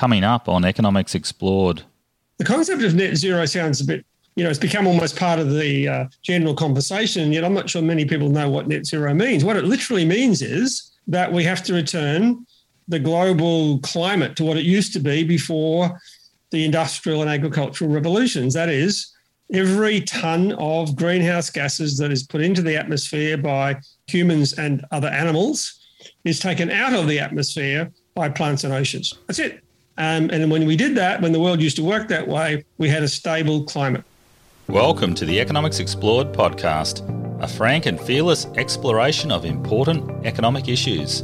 coming up on Economics Explored. The concept of net zero sounds a bit, you know, it's become almost part of the uh, general conversation, yet I'm not sure many people know what net zero means. What it literally means is that we have to return the global climate to what it used to be before the industrial and agricultural revolutions. That is, every ton of greenhouse gases that is put into the atmosphere by humans and other animals is taken out of the atmosphere by plants and oceans. That's it. Um, and when we did that, when the world used to work that way, we had a stable climate. Welcome to the Economics Explored podcast, a frank and fearless exploration of important economic issues.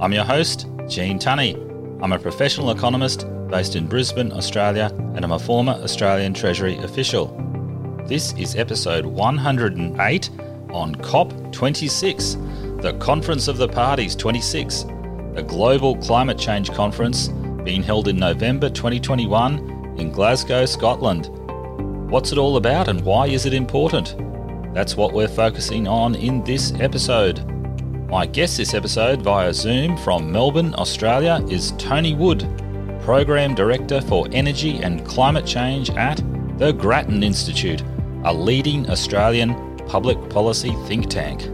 I'm your host, Gene Tunny. I'm a professional economist based in Brisbane, Australia, and I'm a former Australian Treasury official. This is episode 108 on COP26, the Conference of the Parties 26, a global climate change conference being held in November 2021 in Glasgow, Scotland. What's it all about and why is it important? That's what we're focusing on in this episode. My guest this episode via Zoom from Melbourne, Australia is Tony Wood, Program Director for Energy and Climate Change at the Grattan Institute, a leading Australian public policy think tank.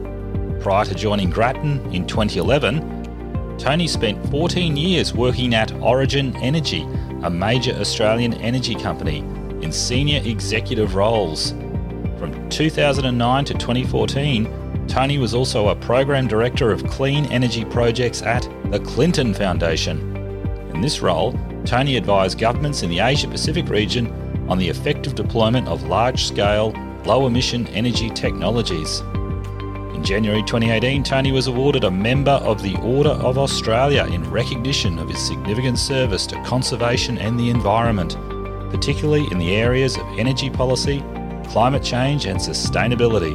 Prior to joining Grattan in 2011, Tony spent 14 years working at Origin Energy, a major Australian energy company, in senior executive roles. From 2009 to 2014, Tony was also a program director of clean energy projects at the Clinton Foundation. In this role, Tony advised governments in the Asia Pacific region on the effective deployment of large scale, low emission energy technologies. In January 2018, Tony was awarded a Member of the Order of Australia in recognition of his significant service to conservation and the environment, particularly in the areas of energy policy, climate change, and sustainability.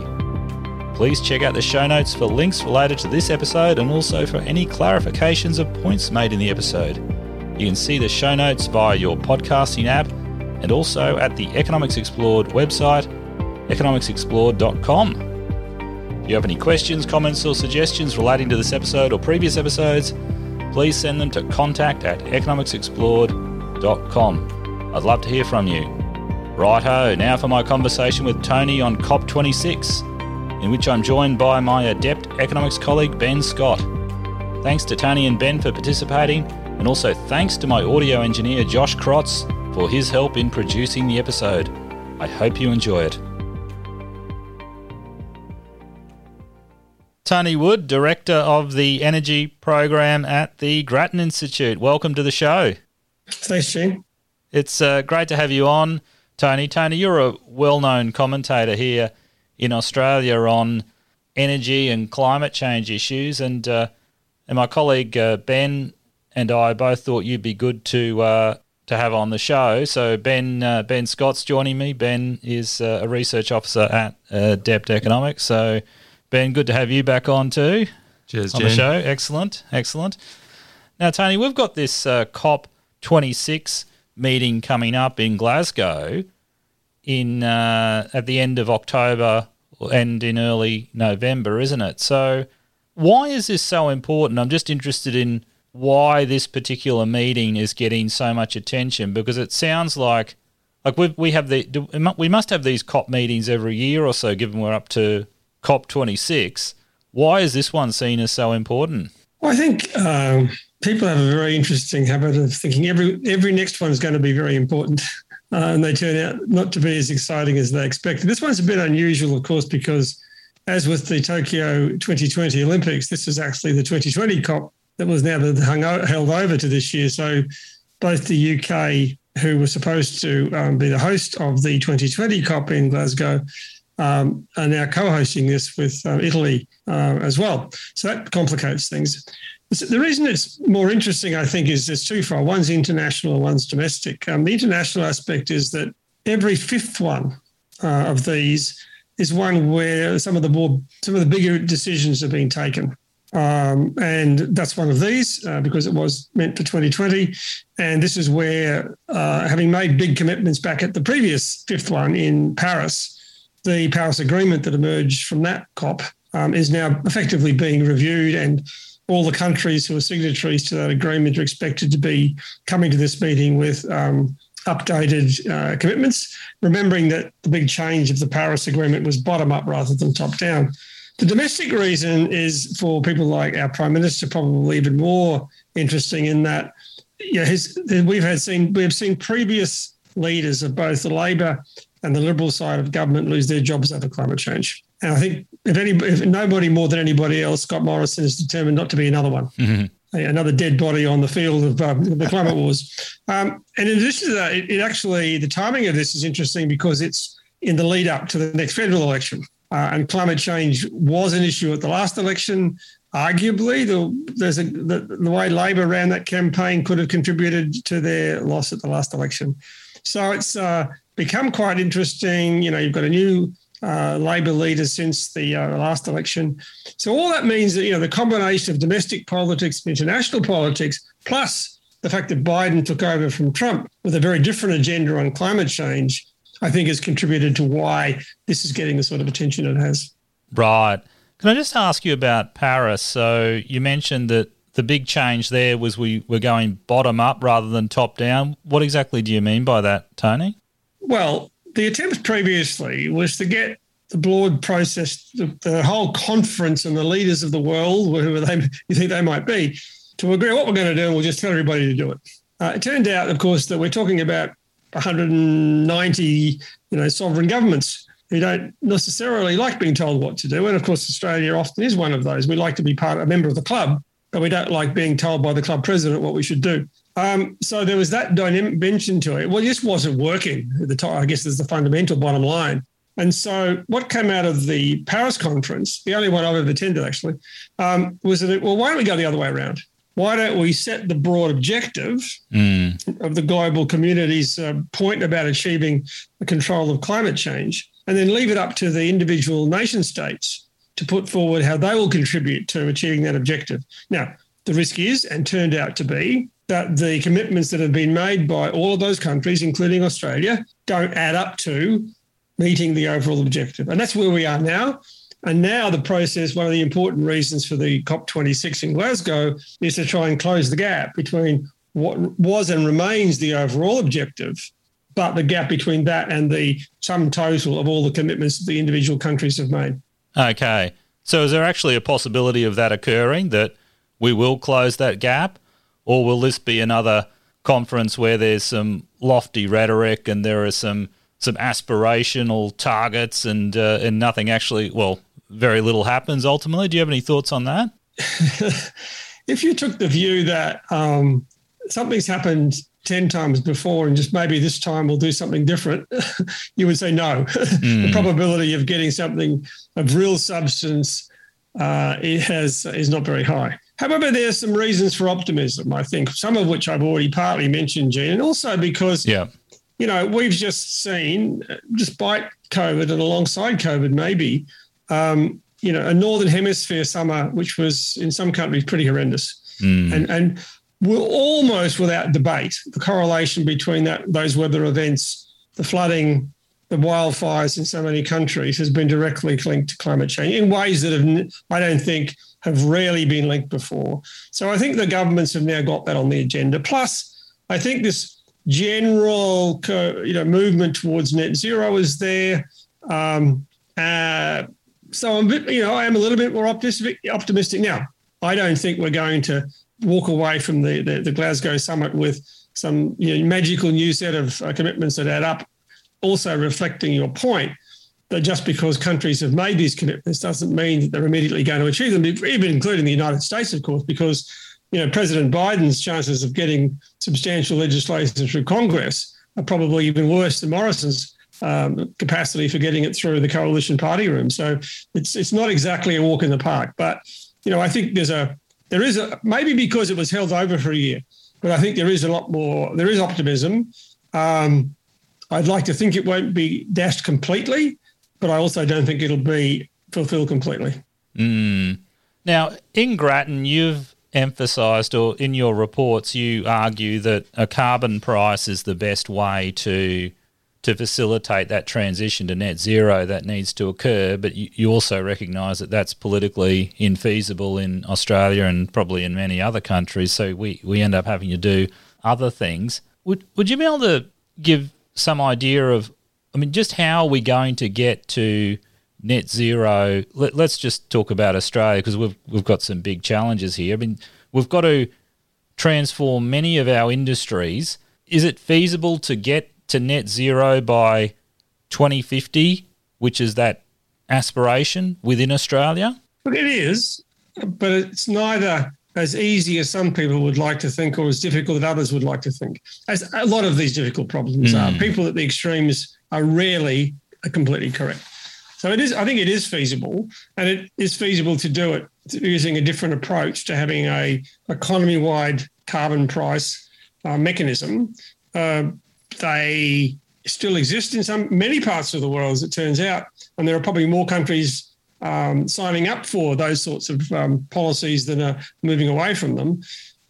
Please check out the show notes for links related to this episode and also for any clarifications of points made in the episode. You can see the show notes via your podcasting app and also at the Economics Explored website, economicsexplored.com. If you have any questions, comments, or suggestions relating to this episode or previous episodes, please send them to contact at economicsexplored.com. I'd love to hear from you. Righto, now for my conversation with Tony on COP26, in which I'm joined by my adept economics colleague Ben Scott. Thanks to Tony and Ben for participating, and also thanks to my audio engineer Josh Krotz for his help in producing the episode. I hope you enjoy it. Tony Wood, Director of the Energy Program at the Grattan Institute. Welcome to the show. Thanks, Gene. It's uh, great to have you on, Tony. Tony, you're a well known commentator here in Australia on energy and climate change issues. And, uh, and my colleague uh, Ben and I both thought you'd be good to, uh, to have on the show. So, Ben, uh, ben Scott's joining me. Ben is uh, a research officer at Adept Economics. So, Ben, good to have you back on too. Cheers, on Jen. the show. Excellent, excellent. Now, Tony, we've got this uh, COP 26 meeting coming up in Glasgow in uh, at the end of October and in early November, isn't it? So, why is this so important? I'm just interested in why this particular meeting is getting so much attention because it sounds like like we we have the we must have these COP meetings every year or so, given we're up to COP26. Why is this one seen as so important? Well, I think um, people have a very interesting habit of thinking every every next one is going to be very important, uh, and they turn out not to be as exciting as they expected. This one's a bit unusual, of course, because as with the Tokyo 2020 Olympics, this is actually the 2020 COP that was now hung, held over to this year. So both the UK, who was supposed to um, be the host of the 2020 COP in Glasgow, um, are now co-hosting this with uh, Italy uh, as well. So that complicates things. The reason it's more interesting, I think, is there's twofold. One's international, one's domestic. Um, the international aspect is that every fifth one uh, of these is one where some of the more some of the bigger decisions are being taken. Um, and that's one of these uh, because it was meant for 2020. And this is where, uh, having made big commitments back at the previous fifth one in Paris, the Paris Agreement that emerged from that COP um, is now effectively being reviewed and all the countries who are signatories to that agreement are expected to be coming to this meeting with um, updated uh, commitments, remembering that the big change of the Paris Agreement was bottom up rather than top down. The domestic reason is for people like our Prime Minister, probably even more interesting in that you know, his, we've had seen we've seen previous leaders of both the Labor and the Liberal side of government lose their jobs over climate change. And I think if any, if nobody more than anybody else, Scott Morrison is determined not to be another one. Mm-hmm another dead body on the field of um, the climate wars. Um, and in addition to that, it, it, actually the timing of this is interesting because it's in the lead up to the next federal election, uh, and climate change was an issue at the last election. Arguably, the, there's a, the, the way Labor ran that campaign could have contributed to their loss at the last election. So it's uh, become quite interesting. You know, you've got a new uh, Labor leader since the uh, last election. So all that means that you know the combination of domestic politics, international politics, plus the fact that Biden took over from Trump with a very different agenda on climate change, I think has contributed to why this is getting the sort of attention it has. Right. Can I just ask you about Paris? So you mentioned that the big change there was we were going bottom up rather than top down. What exactly do you mean by that, Tony? Well, the attempt previously was to get the broad process, the, the, whole conference and the leaders of the world, whoever they you think they might be, to agree on what we're going to do, and we'll just tell everybody to do it. Uh, it turned out, of course, that we're talking about 190, you know, sovereign governments who don't necessarily like being told what to do, and of course, Australia often is one of those. We like to be part, a member of the club, but we don't like being told by the club president what we should do. Um, so there was that dimension to it. Well, it just wasn't working at the time. I guess is the fundamental bottom line. And so what came out of the Paris conference, the only one I've ever attended actually, um, was that, well, why don't we go the other way around? Why don't we set the broad objective mm. of the global community's uh, point about achieving the control of climate change and then leave it up to the individual nation states to put forward how they will contribute to achieving that objective. Now, the risk is, and turned out to be, that the commitments that have been made by all of those countries, including Australia, don't add up to meeting the overall objective. And that's where we are now. And now the process, one of the important reasons for the COP26 in Glasgow is to try and close the gap between what was and remains the overall objective, but the gap between that and the sum total of all the commitments that the individual countries have made. Okay. So is there actually a possibility of that occurring that we will close that gap? Or will this be another conference where there's some lofty rhetoric and there are some some aspirational targets and uh, and nothing actually well very little happens ultimately? Do you have any thoughts on that? If you took the view that um, something's happened 10 times before and just maybe this time we'll do something different you would say no. Mm. the probability of getting something of real substance uh, it has is not very high However, there are some reasons for optimism, I think, some of which I've already partly mentioned, Gene, and also because, yeah. you know, we've just seen, despite COVID and alongside COVID, maybe, um, you know, a northern hemisphere summer, which was in some countries pretty horrendous, mm. and and we're almost without debate the correlation between that those weather events, the flooding, the wildfires in so many countries has been directly linked to climate change in ways that have, I don't think, have rarely been linked before. So I think the governments have now got that on the agenda. Plus, I think this general you know movement towards net zero is there. Um, uh, so I'm bit, you know, I am a little bit more optimistic. Optimistic now. I don't think we're going to walk away from the the, the Glasgow summit with some you know, magical new set of uh, commitments that add up. Also reflecting your point that just because countries have made these commitments doesn't mean that they're immediately going to achieve them, even including the United States, of course, because you know President Biden's chances of getting substantial legislation through Congress are probably even worse than Morrison's um, capacity for getting it through the coalition party room. So it's it's not exactly a walk in the park, but you know I think there's a there is a maybe because it was held over for a year, but I think there is a lot more. There is optimism. Um, I'd like to think it won't be dashed completely, but I also don't think it'll be fulfilled completely. Mm. Now, in Grattan, you've emphasised, or in your reports, you argue that a carbon price is the best way to to facilitate that transition to net zero that needs to occur, but you, you also recognise that that's politically infeasible in Australia and probably in many other countries. So we, we end up having to do other things. Would would you be able to give some idea of, I mean, just how are we going to get to net zero? Let, us just talk about Australia because we've we've got some big challenges here. I mean, we've got to transform many of our industries. Is it feasible to get to net zero by 2050, which is that aspiration within Australia? It is, but it's neither as easy as some people would like to think or as difficult as others would like to think. As a lot of these difficult problems mm. are, people at the extremes are rarely completely correct. So it is. I think it is feasible, and it is feasible to do it using a different approach to having a economy-wide carbon price uh, mechanism. Uh, they still exist in some many parts of the world, as it turns out, and there are probably more countries um, signing up for those sorts of um, policies than are moving away from them.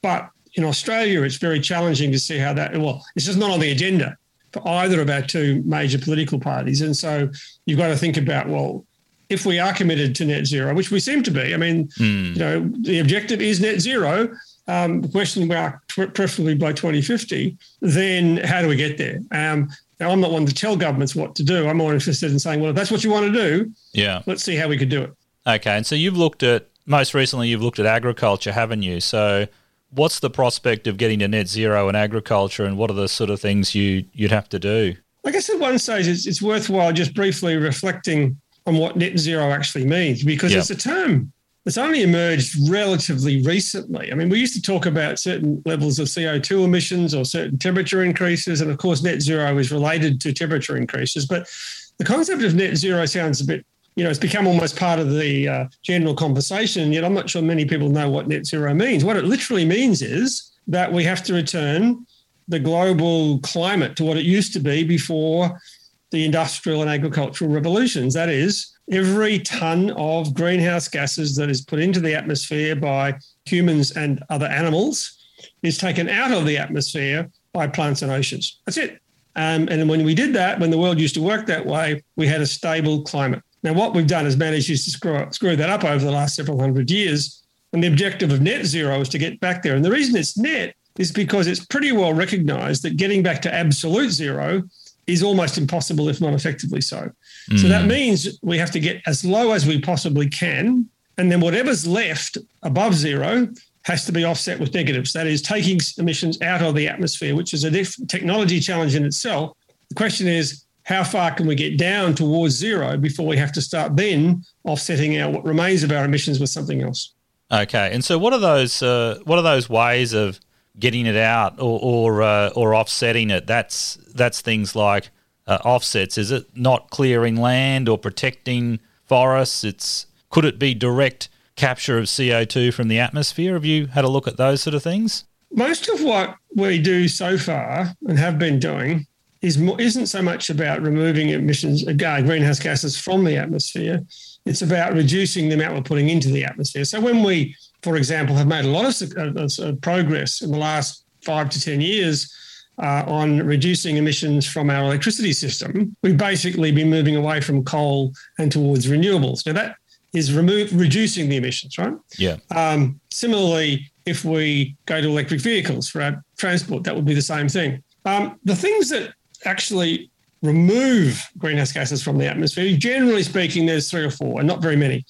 But in Australia, it's very challenging to see how that. Well, it's just not on the agenda for either of our two major political parties, and so you've got to think about well. If we are committed to net zero, which we seem to be, I mean, mm. you know, the objective is net zero um, question mark, preferably by 2050, then how do we get there? Um, now, I'm not one to tell governments what to do. I'm more interested in saying, well, if that's what you want to do, yeah, let's see how we could do it. Okay, and so you've looked at most recently, you've looked at agriculture, haven't you? So, what's the prospect of getting to net zero in agriculture, and what are the sort of things you you'd have to do? I guess at one stage, it's, it's worthwhile just briefly reflecting on what net zero actually means, because yep. it's a term it's only emerged relatively recently. I mean, we used to talk about certain levels of CO2 emissions or certain temperature increases. And of course, net zero is related to temperature increases. But the concept of net zero sounds a bit, you know, it's become almost part of the uh, general conversation. Yet I'm not sure many people know what net zero means. What it literally means is that we have to return the global climate to what it used to be before the industrial and agricultural revolutions. That is, every ton of greenhouse gases that is put into the atmosphere by humans and other animals is taken out of the atmosphere by plants and oceans. That's it. Um, and when we did that, when the world used to work that way, we had a stable climate. Now, what we've done is managed to screw, screw that up over the last several hundred years. And the objective of net zero is to get back there. And the reason it's net is because it's pretty well recognized that getting back to absolute zero is almost impossible, if not effectively so. Mm. So that mm. means we have to get as low as we possibly can. And then whatever's left above zero has to be offset with negatives. That is taking emissions out of the atmosphere, which is a technology challenge in itself. The question is, how far can we get down towards zero before we have to start then offsetting our what remains of our emissions with something else? Okay, and so what are those? Uh, what are those ways of getting it out or or, uh, or offsetting it? That's that's things like uh, offsets? Is it not clearing land or protecting forests? It's could it be direct capture of CO two from the atmosphere? Have you had a look at those sort of things? Most of what we do so far and have been doing is more, isn't so much about removing emissions, uh, greenhouse gases from the atmosphere. It's about reducing the amount we're putting into the atmosphere. So when we, for example, have made a lot of uh, progress in the last five to ten years uh, on reducing emissions from our electricity system, we've basically been moving away from coal and towards renewables. Now, that is remove, reducing the emissions, right? Yeah. Um, similarly, if we go to electric vehicles for our transport, that would be the same thing. Um, the things that actually remove greenhouse gases from the atmosphere, generally speaking, there's three or four, and not very many.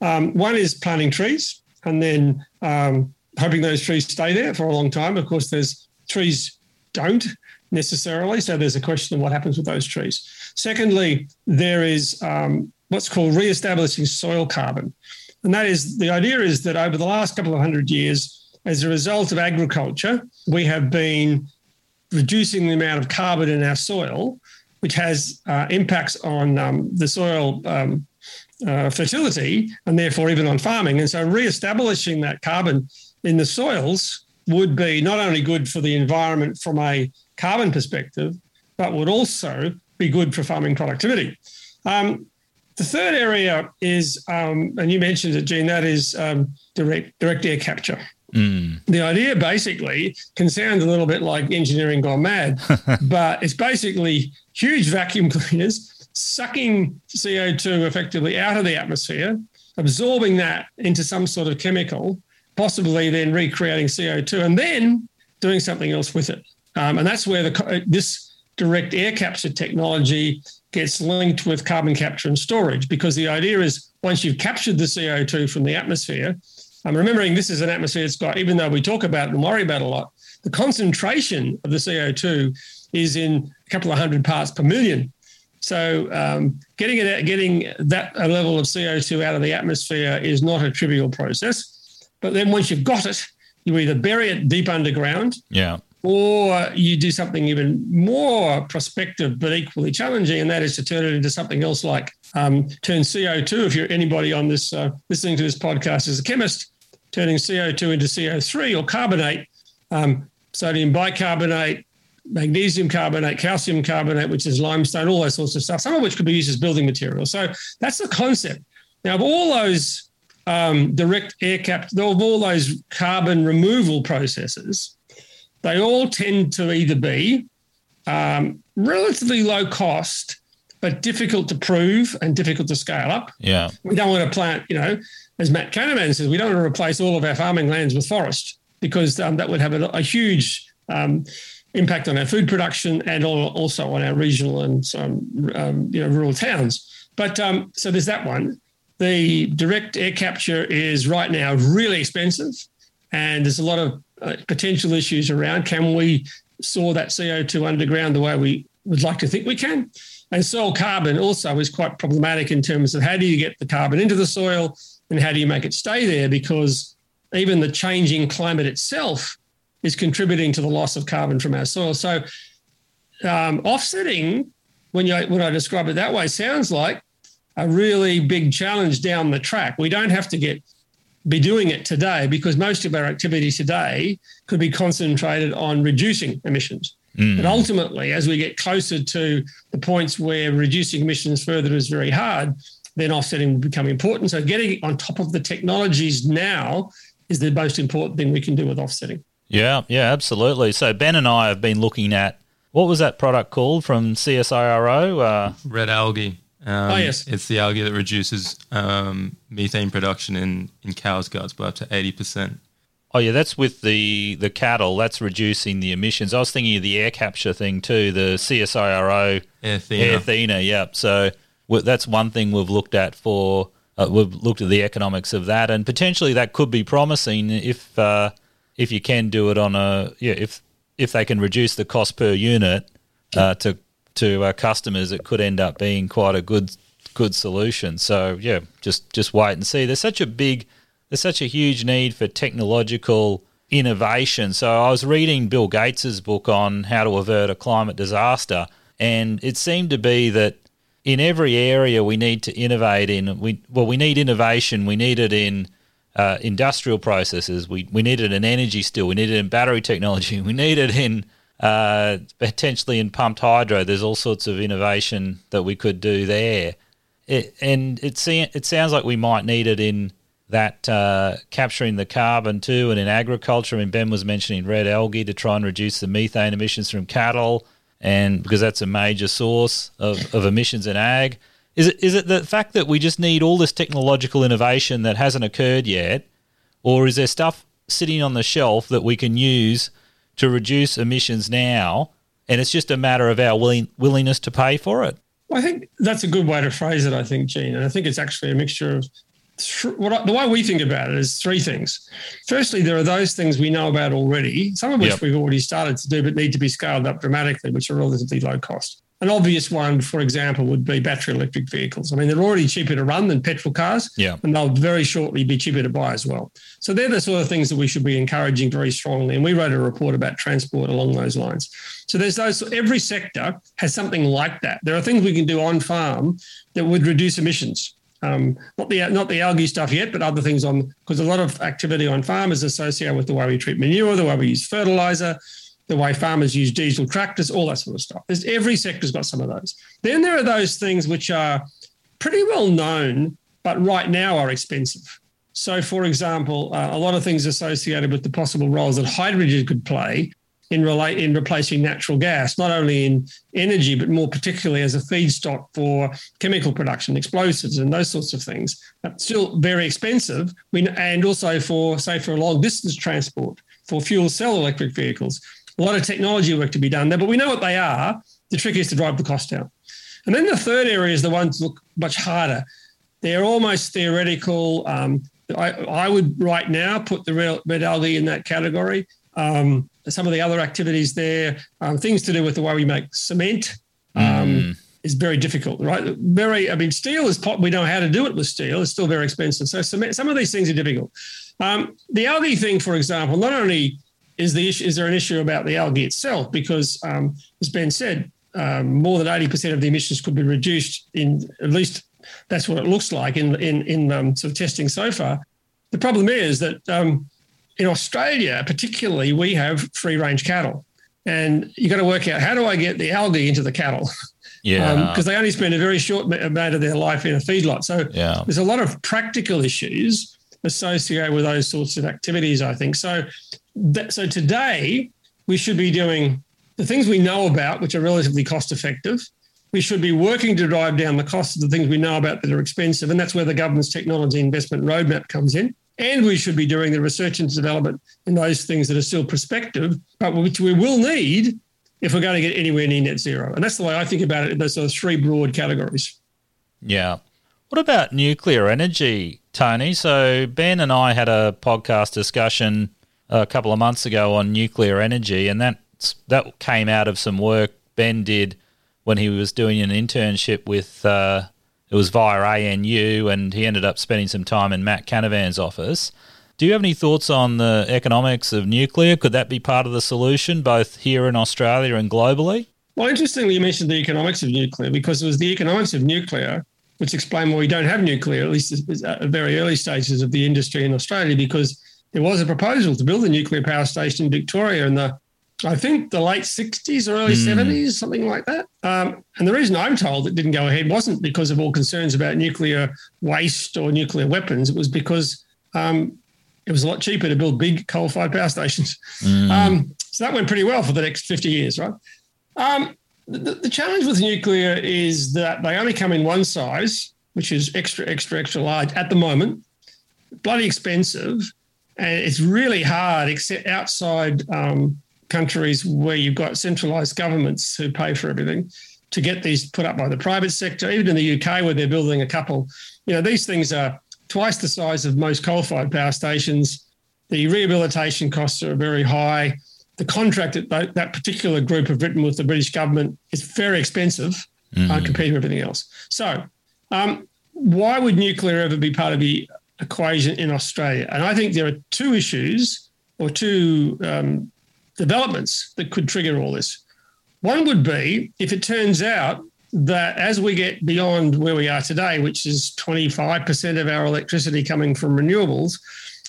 Um, one is planting trees, and then um, hoping those trees stay there for a long time. Of course, there's trees don't necessarily. So there's a question of what happens with those trees. Secondly, there is um, what's called re-establishing soil carbon. And that is the idea is that over the last couple of hundred years, as a result of agriculture, we have been reducing the amount of carbon in our soil, which has uh, impacts on um, the soil um, uh, fertility and therefore even on farming. And so re-establishing that carbon in the soils would be not only good for the environment from a carbon perspective, but would also be good for farming productivity. Um, the third area is, um, and you mentioned it, Gene, that is um, direct direct air capture. Mm. The idea basically can sound a little bit like engineering gone mad, but it's basically huge vacuum cleaners sucking CO2 effectively out of the atmosphere, absorbing that into some sort of chemical, possibly then recreating CO2, and then doing something else with it. Um, and that's where the, this direct air capture technology gets linked with carbon capture and storage, because the idea is once you've captured the CO2 from the atmosphere, I'm remembering this is an atmosphere that's got, even though we talk about it and worry about a lot, the concentration of the CO2 is in a couple of hundred parts per million. So um, getting it, getting that a level of CO2 out of the atmosphere is not a trivial process. But then once you've got it, you either bury it deep underground, yeah, or you do something even more prospective but equally challenging, and that is to turn it into something else like um, turn CO2. If you're anybody on this uh, listening to this podcast as a chemist, turning CO2 into CO3 or carbonate, um, sodium bicarbonate, magnesium carbonate, calcium carbonate, which is limestone, all those sorts of stuff, some of which could be used as building material. So that's the concept. Now, of all those um, direct air cap, of all those carbon removal processes, they all tend to either be um, relatively low cost, but difficult to prove and difficult to scale up. Yeah. We don't want to plant, you know, as Matt Canavan says, we don't want to replace all of our farming lands with forest because um, that would have a, a huge um, impact on our food production and also on our regional and some um, you know rural towns. But um, so there's that one. The direct air capture is right now really expensive, and there's a lot of uh, potential issues around. Can we store that CO2 underground the way we would like to think we can? And soil carbon also is quite problematic in terms of how do you get the carbon into the soil and how do you make it stay there? Because even the changing climate itself is contributing to the loss of carbon from our soil. So um, offsetting, when you when I describe it that way, sounds like a really big challenge down the track. We don't have to get be doing it today because most of our activity today could be concentrated on reducing emissions. Mm. But ultimately, as we get closer to the points where reducing emissions further is very hard, then offsetting will become important. So getting on top of the technologies now is the most important thing we can do with offsetting. Yeah, yeah, absolutely. So Ben and I have been looking at what was that product called from CSIRO? Uh, Red algae. Um, oh yes, it's the algae that reduces um, methane production in in cows' guts by up to eighty percent. Oh yeah, that's with the the cattle. That's reducing the emissions. I was thinking of the air capture thing too. The CSIRO Airthena. Airthena. Yep. So that's one thing we've looked at for. Uh, we've looked at the economics of that, and potentially that could be promising if uh, if you can do it on a yeah if if they can reduce the cost per unit uh, to to customers, it could end up being quite a good good solution. So yeah, just just wait and see. There's such a big, there's such a huge need for technological innovation. So I was reading Bill Gates's book on how to avert a climate disaster, and it seemed to be that in every area we need to innovate in. We well, we need innovation. We need it in uh, industrial processes. We we need it in energy still. We need it in battery technology. We need it in uh, potentially in pumped hydro. There's all sorts of innovation that we could do there. It, and it it sounds like we might need it in that uh, capturing the carbon too, and in agriculture. I mean, Ben was mentioning red algae to try and reduce the methane emissions from cattle and because that's a major source of, of emissions in ag. Is it is it the fact that we just need all this technological innovation that hasn't occurred yet, or is there stuff sitting on the shelf that we can use to reduce emissions now, and it's just a matter of our willing, willingness to pay for it? Well, I think that's a good way to phrase it. I think, Gene, and I think it's actually a mixture of what the way we think about it is three things. Firstly, there are those things we know about already, some of which yep. we've already started to do, but need to be scaled up dramatically, which are relatively low cost. An obvious one, for example, would be battery electric vehicles. I mean, they're already cheaper to run than petrol cars, yeah. and they'll very shortly be cheaper to buy as well. So they're the sort of things that we should be encouraging very strongly. And we wrote a report about transport along those lines. So there's those. Every sector has something like that. There are things we can do on farm that would reduce emissions. Um, not the not the algae stuff yet, but other things on because a lot of activity on farm is associated with the way we treat manure, the way we use fertilizer, the way farmers use diesel tractors, all that sort of stuff. There's, every sector's got some of those. Then there are those things which are pretty well known, but right now are expensive. So, for example, uh, a lot of things associated with the possible roles that hydrogen could play in relate in replacing natural gas, not only in energy but more particularly as a feedstock for chemical production, explosives, and those sorts of things. That's still very expensive. We, and also for say for long distance transport, for fuel cell electric vehicles, a lot of technology work to be done there. But we know what they are. The trick is to drive the cost down. And then the third area is the ones that look much harder. They're almost theoretical. Um, I, I, would right now put the red algae in that category. Um, some of the other activities there, um, things to do with the way we make cement, um, mm. is very difficult, right? Very, I mean, steel is pop. We know how to do it with steel. It's still very expensive. So cement, some of these things are difficult. Um, the algae thing, for example, not only is the issue, is there an issue about the algae itself because, um, as Ben said, um, more than eighty percent of the emissions could be reduced in at least that's what it looks like in in in um, sort of testing so far. The problem is that um, in Australia, particularly, we have free range cattle, and you've got to work out how do I get the algae into the cattle. Yeah, because um, they only spend a very short amount of their life in a feedlot. So yeah. there's a lot of practical issues associated with those sorts of activities. I think so. That, so today we should be doing the things we know about, which are relatively cost effective. We should be working to drive down the cost of the things we know about that are expensive, and that's where the government's technology investment roadmap comes in and we should be doing the research and development in those things that are still prospective, but which we will need if we're going to get anywhere near net zero. And that's the way I think about it in those, those three broad categories. Yeah. What about nuclear energy, Tony? So Ben and I had a podcast discussion a couple of months ago on nuclear energy, and that that came out of some work Ben did when he was doing an internship with uh, it was via ANU, and he ended up spending some time in Matt Canavan's office. Do you have any thoughts on the economics of nuclear? Could that be part of the solution, both here in Australia and globally? Well, interestingly, you mentioned the economics of nuclear because it was the economics of nuclear which explained why we don't have nuclear, at least at very early stages of the industry in Australia, because there was a proposal to build a nuclear power station in Victoria and the I think the late 60s or early mm. 70s, something like that. Um, and the reason I'm told it didn't go ahead wasn't because of all concerns about nuclear waste or nuclear weapons. It was because um, it was a lot cheaper to build big coal fired power stations. Mm. Um, so that went pretty well for the next 50 years, right? Um, the, the challenge with nuclear is that they only come in one size, which is extra, extra, extra large at the moment, bloody expensive. And it's really hard, except outside um, countries where you've got centralized governments who pay for everything to get these put up by the private sector, even in the UK where they're building a couple. You know, these things are twice the size of most coal-fired power stations. The rehabilitation costs are very high. The contract that that particular group have written with the British government is very expensive mm. uh, compared to everything else. So, um, why would nuclear ever be part of the equation in Australia? And I think there are two issues or two um, developments that could trigger all this. One would be if it turns out that as we get beyond where we are today, which is 25% of our electricity coming from renewables,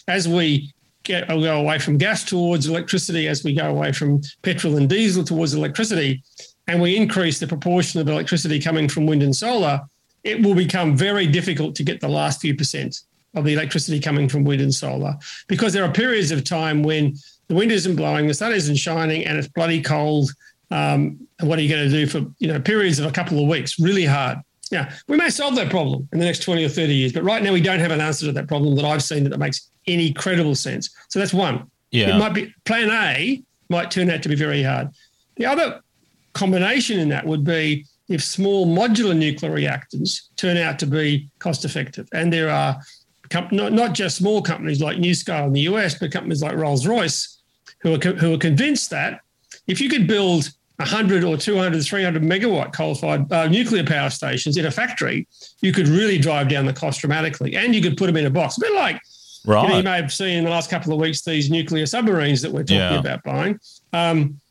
as we get uh, go away from gas towards electricity, as we go away from petrol and diesel towards electricity, and we increase the proportion of electricity coming from wind and solar, it will become very difficult to get the last few percent of the electricity coming from wind and solar because there are periods of time when the wind isn't blowing, the sun isn't shining, and it's bloody cold. Um, what are you going to do for you know periods of a couple of weeks? Really hard. Now we may solve that problem in the next twenty or thirty years, but right now we don't have an answer to that problem that I've seen that, that makes any credible sense. So that's one. Yeah. It might be plan A might turn out to be very hard. The other combination in that would be if small modular nuclear reactors turn out to be cost effective. And there are not, not just small companies like NuScale in the US, but companies like Rolls Royce who are, who are convinced that if you could build 100 or 200, 300 megawatt coal-fired uh, nuclear power stations in a factory, you could really drive down the cost dramatically, and you could put them in a box. A bit like right. you, know, you may have seen in the last couple of weeks these nuclear submarines that we're talking yeah. about buying. Um,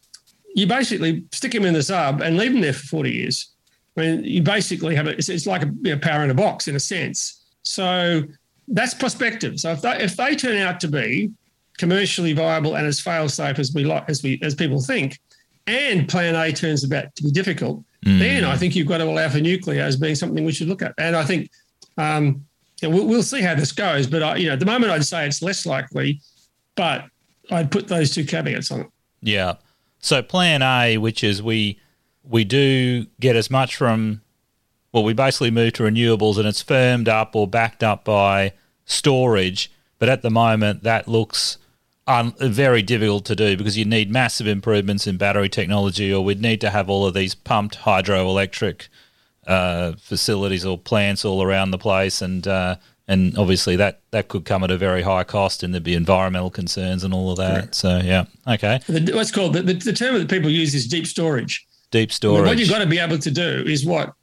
you basically stick them in the sub and leave them there for 40 years. I mean, you basically have it. It's, it's like a you know, power in a box in a sense. So that's prospective. So if they, if they turn out to be commercially viable and as fail safe as we like as we as people think, and Plan A turns out to be difficult, mm. then I think you've got to allow for nuclear as being something we should look at. And I think um, we'll, we'll, see how this goes. But I, you know, at the moment, I'd say it's less likely, but I'd put those two caveats on it. Yeah. So plan A, which is we we do get as much from well, we basically move to renewables and it's firmed up or backed up by storage. But at the moment, that looks un- very difficult to do because you need massive improvements in battery technology, or we'd need to have all of these pumped hydroelectric uh, facilities or plants all around the place, and uh, and obviously that that could come at a very high cost, and there'd be environmental concerns and all of that. Correct. So yeah, okay. The, what's called the, the, the, term that people use is deep storage. Deep storage. And what you've got to be able to do is what,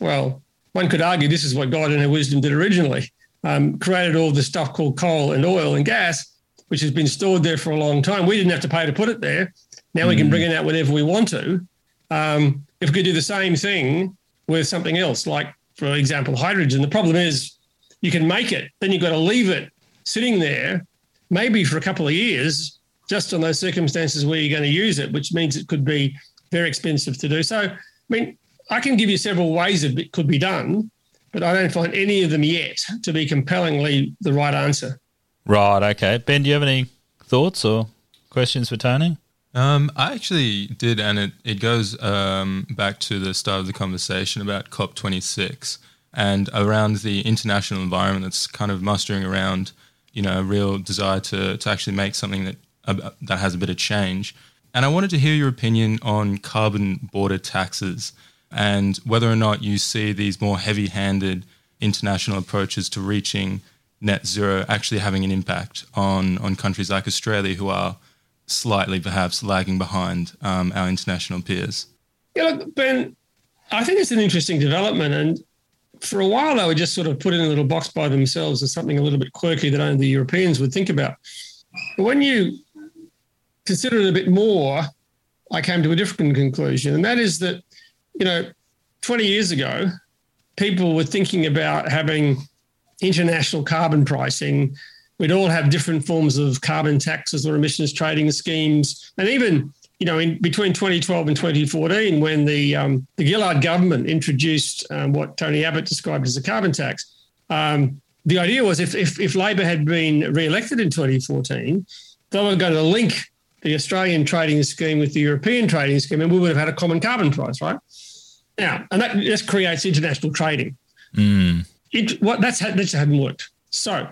well, one could argue this is what God in His wisdom did originally. Um, created all the stuff called coal and oil and gas, which has been stored there for a long time. We didn't have to pay to put it there. Now mm. we can mm. bring it out whenever we want to. Um, if we could do the same thing with something else, like for example, hydrogen, the problem is you can make it, then you've got to leave it sitting there, maybe for a couple of years, just on those circumstances where you're going to use it, which means it could be very expensive to do. So, I mean, I can give you several ways that it could be done, but I don't find any of them yet to be compellingly the right answer. Right. Okay. Ben, do you have any thoughts or questions for Tony? Um, I actually did, and it, it goes um, back to the start of the conversation about COP26 and around the international environment that's kind of mustering around, you know, a real desire to, to actually make something that uh, that has a bit of change. And I wanted to hear your opinion on carbon border taxes and whether or not you see these more heavy-handed international approaches to reaching net zero actually having an impact on on countries like Australia who are slightly perhaps lagging behind um, our international peers. Yeah, look, Ben, I think it's an interesting development, and for a while they were just sort of put in a little box by themselves as something a little bit quirky that only the Europeans would think about. But when you consider it a bit more, I came to a different conclusion, and that is that, you know, 20 years ago, people were thinking about having international carbon pricing. We'd all have different forms of carbon taxes or emissions trading schemes, and even you know, in between 2012 and 2014, when the um, the Gillard government introduced um, what Tony Abbott described as a carbon tax, um, the idea was if, if, if Labor had been re-elected in 2014, they were going to link the Australian trading scheme with the European trading scheme, and we would have had a common carbon price, right? Now, and that just creates international trading. Mm. It, what that's that just hadn't worked. So,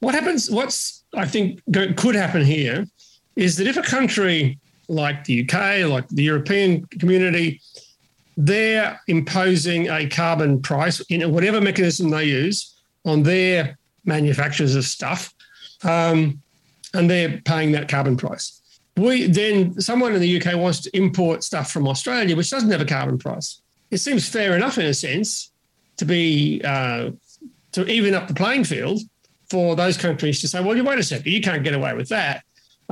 what happens? What's I think could happen here is that if a country like the UK, like the European community, they're imposing a carbon price in whatever mechanism they use on their manufacturers of stuff, um, and they're paying that carbon price. We then someone in the UK wants to import stuff from Australia, which doesn't have a carbon price. It seems fair enough in a sense to be uh, to even up the playing field for those countries to say, well, you wait a second, you can't get away with that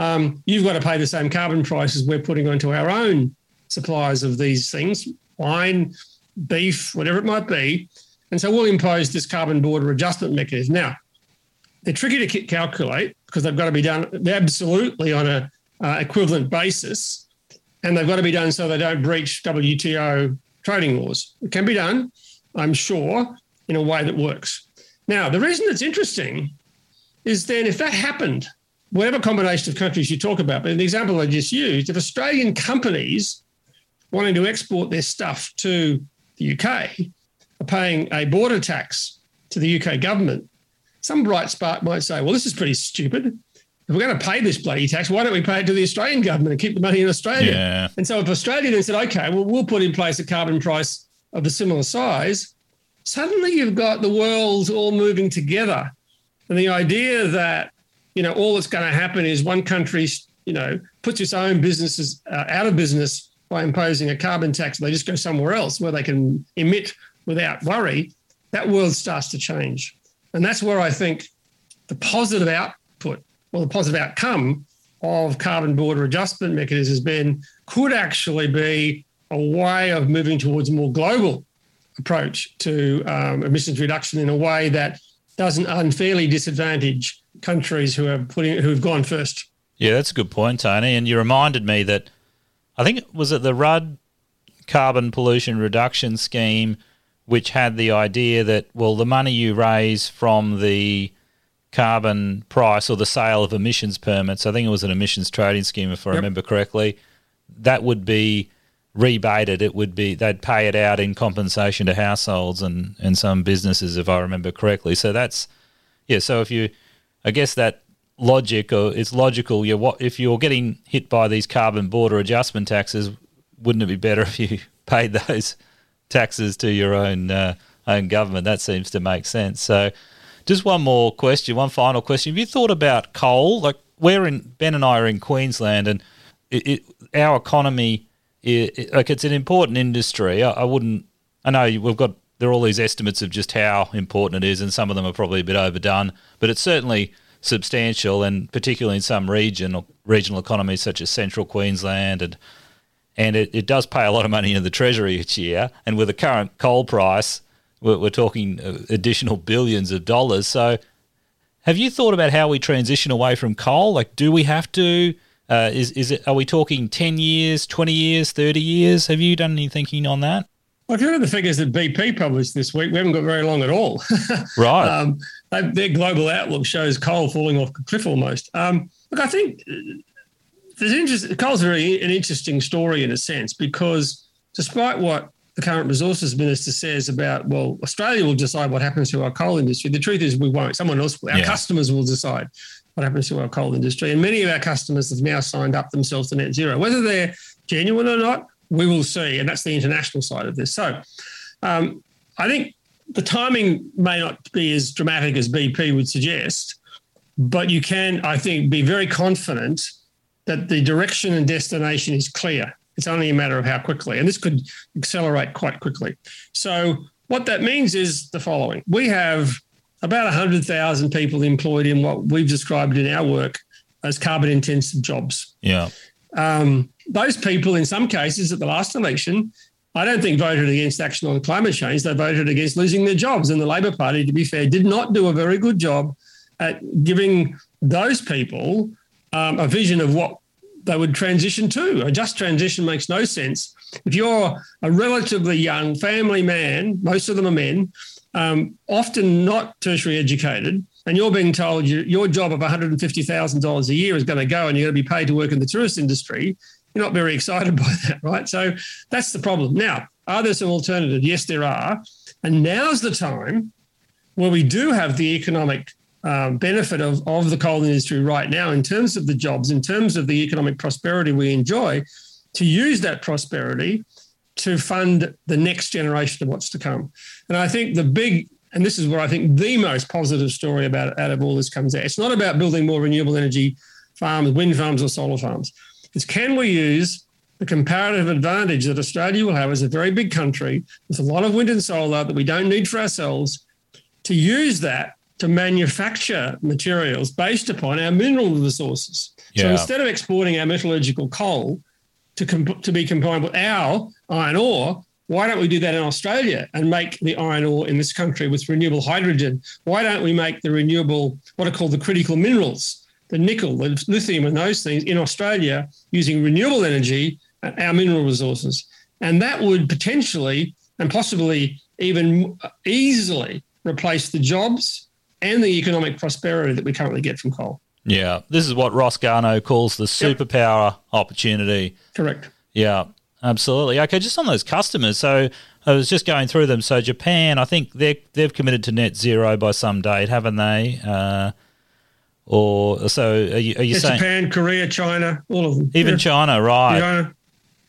um, you've got to pay the same carbon prices we're putting onto our own suppliers of these things, wine, beef, whatever it might be. And so we'll impose this carbon border adjustment mechanism. Now, they're tricky to calculate because they've got to be done absolutely on a uh, equivalent basis, and they've got to be done so they don't breach WTO trading laws. It can be done, I'm sure, in a way that works. Now, the reason it's interesting is then if that happened whatever combination of countries you talk about, but in the example I just used, if Australian companies wanting to export their stuff to the UK are paying a border tax to the UK government, some bright spark might say, well, this is pretty stupid. If we're going to pay this bloody tax, why don't we pay it to the Australian government and keep the money in Australia? Yeah. And so if Australia then said, okay, well, we'll put in place a carbon price of a similar size, suddenly you've got the world all moving together. And the idea that you know, all that's going to happen is one country, you know, puts its own businesses uh, out of business by imposing a carbon tax. They just go somewhere else where they can emit without worry. That world starts to change. And that's where I think the positive output or the positive outcome of carbon border adjustment mechanisms has been could actually be a way of moving towards a more global approach to um, emissions reduction in a way that doesn't unfairly disadvantage countries who have putting who've gone first. Yeah, that's a good point, Tony. And you reminded me that I think it was it the Rudd carbon pollution reduction scheme which had the idea that well, the money you raise from the carbon price or the sale of emissions permits, I think it was an emissions trading scheme, if I yep. remember correctly, that would be rebated. It would be they'd pay it out in compensation to households and and some businesses, if I remember correctly. So that's yeah. So if you, I guess that logic or it's logical. You what if you're getting hit by these carbon border adjustment taxes? Wouldn't it be better if you paid those taxes to your own uh, own government? That seems to make sense. So, just one more question, one final question. Have you thought about coal? Like we're in Ben and I are in Queensland, and it, it, our economy, it, like it's an important industry. I, I wouldn't. I know we've got there are all these estimates of just how important it is, and some of them are probably a bit overdone, but it's certainly substantial, and particularly in some region or regional economies such as central Queensland, and and it, it does pay a lot of money into the treasury each year. And with the current coal price, we're, we're talking uh, additional billions of dollars. So, have you thought about how we transition away from coal? Like, do we have to? Uh, is is it? Are we talking ten years, twenty years, thirty years? Have you done any thinking on that? Well, if you look at the figures that BP published this week, we haven't got very long at all. right. Um, their global outlook shows coal falling off a cliff almost. Um, look, I think uh, there's interest. Coal's very an interesting story in a sense because despite what the current resources minister says about, well, Australia will decide what happens to our coal industry. The truth is, we won't. Someone else, our yeah. customers will decide what happens to our coal industry. And many of our customers have now signed up themselves to net zero. Whether they're genuine or not, we will see. And that's the international side of this. So um, I think the timing may not be as dramatic as BP would suggest, but you can, I think, be very confident that the direction and destination is clear. It's only a matter of how quickly, and this could accelerate quite quickly. So, what that means is the following we have about 100,000 people employed in what we've described in our work as carbon intensive jobs. Yeah. Um, those people, in some cases, at the last election, I don't think voted against action on climate change. They voted against losing their jobs. And the Labor Party, to be fair, did not do a very good job at giving those people um, a vision of what they would transition to. A just transition makes no sense. If you're a relatively young family man, most of them are men, um, often not tertiary educated, and you're being told you, your job of $150,000 a year is going to go and you're going to be paid to work in the tourist industry, you're not very excited by that, right? So that's the problem. Now, are there some alternatives? Yes, there are. And now's the time where we do have the economic um, benefit of, of the coal industry right now in terms of the jobs, in terms of the economic prosperity we enjoy, to use that prosperity to fund the next generation of what's to come. And I think the big, and this is where I think the most positive story about out of all this comes out. It's not about building more renewable energy farms, wind farms, or solar farms It's can we use the comparative advantage that Australia will have as a very big country with a lot of wind and solar that we don't need for ourselves to use that to manufacture materials based upon our mineral resources. Yeah. So instead of exporting our metallurgical coal to, to be combined with our iron ore, why don't we do that in Australia and make the iron ore in this country with renewable hydrogen? Why don't we make the renewable, what are called the critical minerals the nickel, the lithium, and those things in Australia using renewable energy, uh, our mineral resources. And that would potentially and possibly even easily replace the jobs and the economic prosperity that we currently get from coal. Yeah, this is what Ross Garnaut calls the superpower yep. opportunity. Correct. Yeah, absolutely. Okay, just on those customers. So I was just going through them. So Japan, I think they they've committed to net zero by some date, haven't they? Uh, or so are you, are you saying Japan, Korea, China, all of them? Even yeah. China, right? China,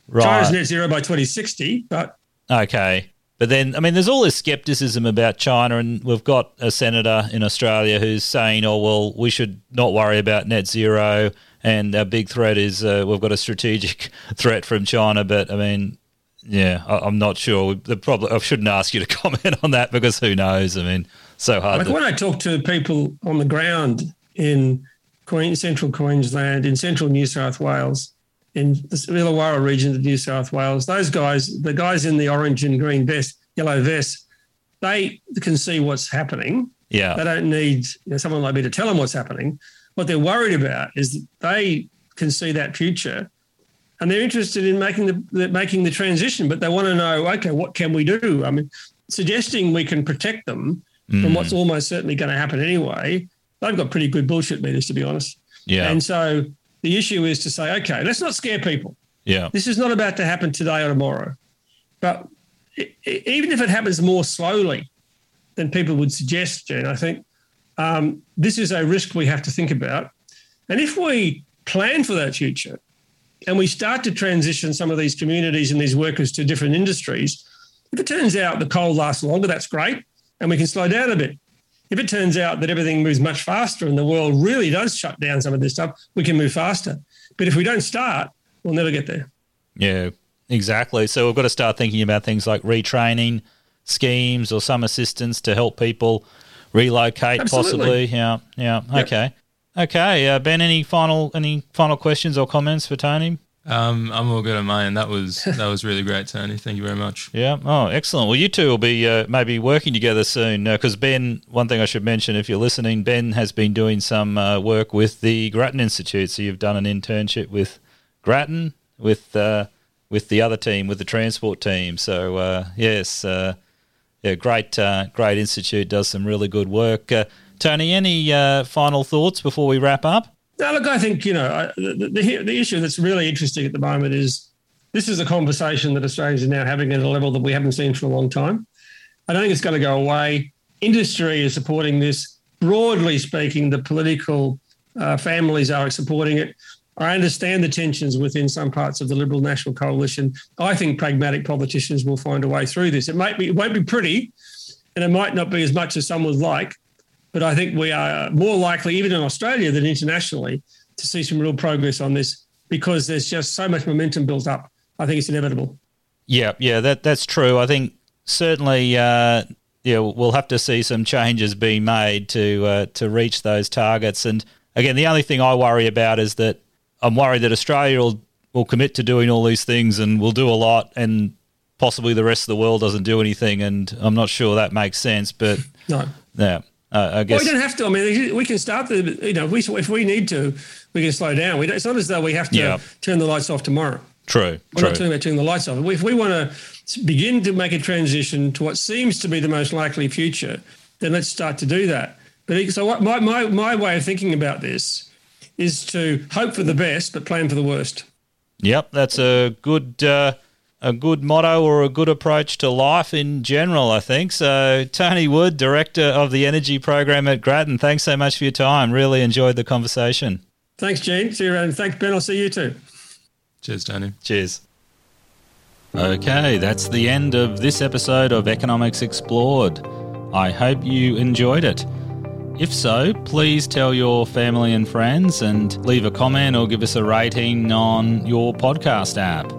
right. China's net zero by 2060, but okay. But then, I mean, there's all this skepticism about China, and we've got a senator in Australia who's saying, "Oh, well, we should not worry about net zero, and our big threat is uh, we've got a strategic threat from China." But I mean, yeah, I, am not sure. The problem I shouldn't ask you to comment on that because who knows? I mean, so hard. Like to- when I talk to people on the ground in Queen, central Queensland, in central New South Wales, in the Illawarra region of New South Wales. Those guys, the guys in the orange and green vest, yellow vest, they can see what's happening. Yeah. They don't need you know, someone like me to tell them what's happening. What they're worried about is that they can see that future and they're interested in making the, the making the transition, but they want to know, okay, what can we do? I mean, suggesting we can protect them mm. from what's almost certainly going to happen anyway, they've got pretty good bullshit meters, to be honest. Yeah. And so the issue is to say, okay, let's not scare people. Yeah. This is not about to happen today or tomorrow. But even if it happens more slowly than people would suggest, Jen, I think um, this is a risk we have to think about. And if we plan for that future and we start to transition some of these communities and these workers to different industries, if it turns out the coal lasts longer, that's great, and we can slow down a bit. If it turns out that everything moves much faster and the world really does shut down some of this stuff, we can move faster. But if we don't start, we'll never get there. Yeah, exactly. So we've got to start thinking about things like retraining schemes or some assistance to help people relocate Absolutely. possibly. Yeah, yeah. Yep. Okay. Okay, uh, Ben. Any final any final questions or comments for Tony? Um, I'm all good on mine. That was that was really great, Tony. Thank you very much. Yeah. Oh, excellent. Well, you two will be uh, maybe working together soon. Because uh, Ben, one thing I should mention, if you're listening, Ben has been doing some uh, work with the Grattan Institute. So you've done an internship with Grattan with uh, with the other team, with the transport team. So uh, yes, uh, yeah, great, great institute. Does some really good work. Tony, any final thoughts before we wrap up? Now, look, I think you know the, the, the issue that's really interesting at the moment is this is a conversation that Australians are now having at a level that we haven't seen for a long time. I don't think it's going to go away. Industry is supporting this. Broadly speaking, the political uh, families are supporting it. I understand the tensions within some parts of the Liberal National Coalition. I think pragmatic politicians will find a way through this. It might be, it won't be pretty, and it might not be as much as some would like, but I think we are more likely, even in Australia than internationally, to see some real progress on this because there's just so much momentum built up. I think it's inevitable. Yeah, yeah, that that's true. I think certainly, uh, yeah, we'll have to see some changes being made to uh, to reach those targets. And again, the only thing I worry about is that I'm worried that Australia will will commit to doing all these things and will do a lot, and possibly the rest of the world doesn't do anything. And I'm not sure that makes sense. But no, yeah. Uh, I guess. Well, we don't have to. I mean, we can start the. You know, if we if we need to, we can slow down. We it's not as though we have to yeah. turn the lights off tomorrow. True. We're true. not talking about turning the lights off. If we want to begin to make a transition to what seems to be the most likely future, then let's start to do that. But so what, my my my way of thinking about this is to hope for the best but plan for the worst. Yep, that's a good. Uh, a good motto or a good approach to life in general, I think. So, Tony Wood, Director of the Energy Program at Grattan, thanks so much for your time. Really enjoyed the conversation. Thanks, Gene. See you around. Thanks, Ben. I'll see you too. Cheers, Tony. Cheers. Okay, that's the end of this episode of Economics Explored. I hope you enjoyed it. If so, please tell your family and friends and leave a comment or give us a rating on your podcast app.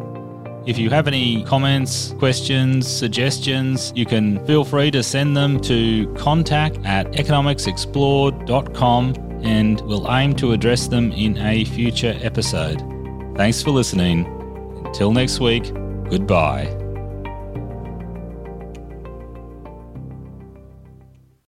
If you have any comments, questions, suggestions, you can feel free to send them to contact at economicsexplored.com and we'll aim to address them in a future episode. Thanks for listening. Until next week, goodbye.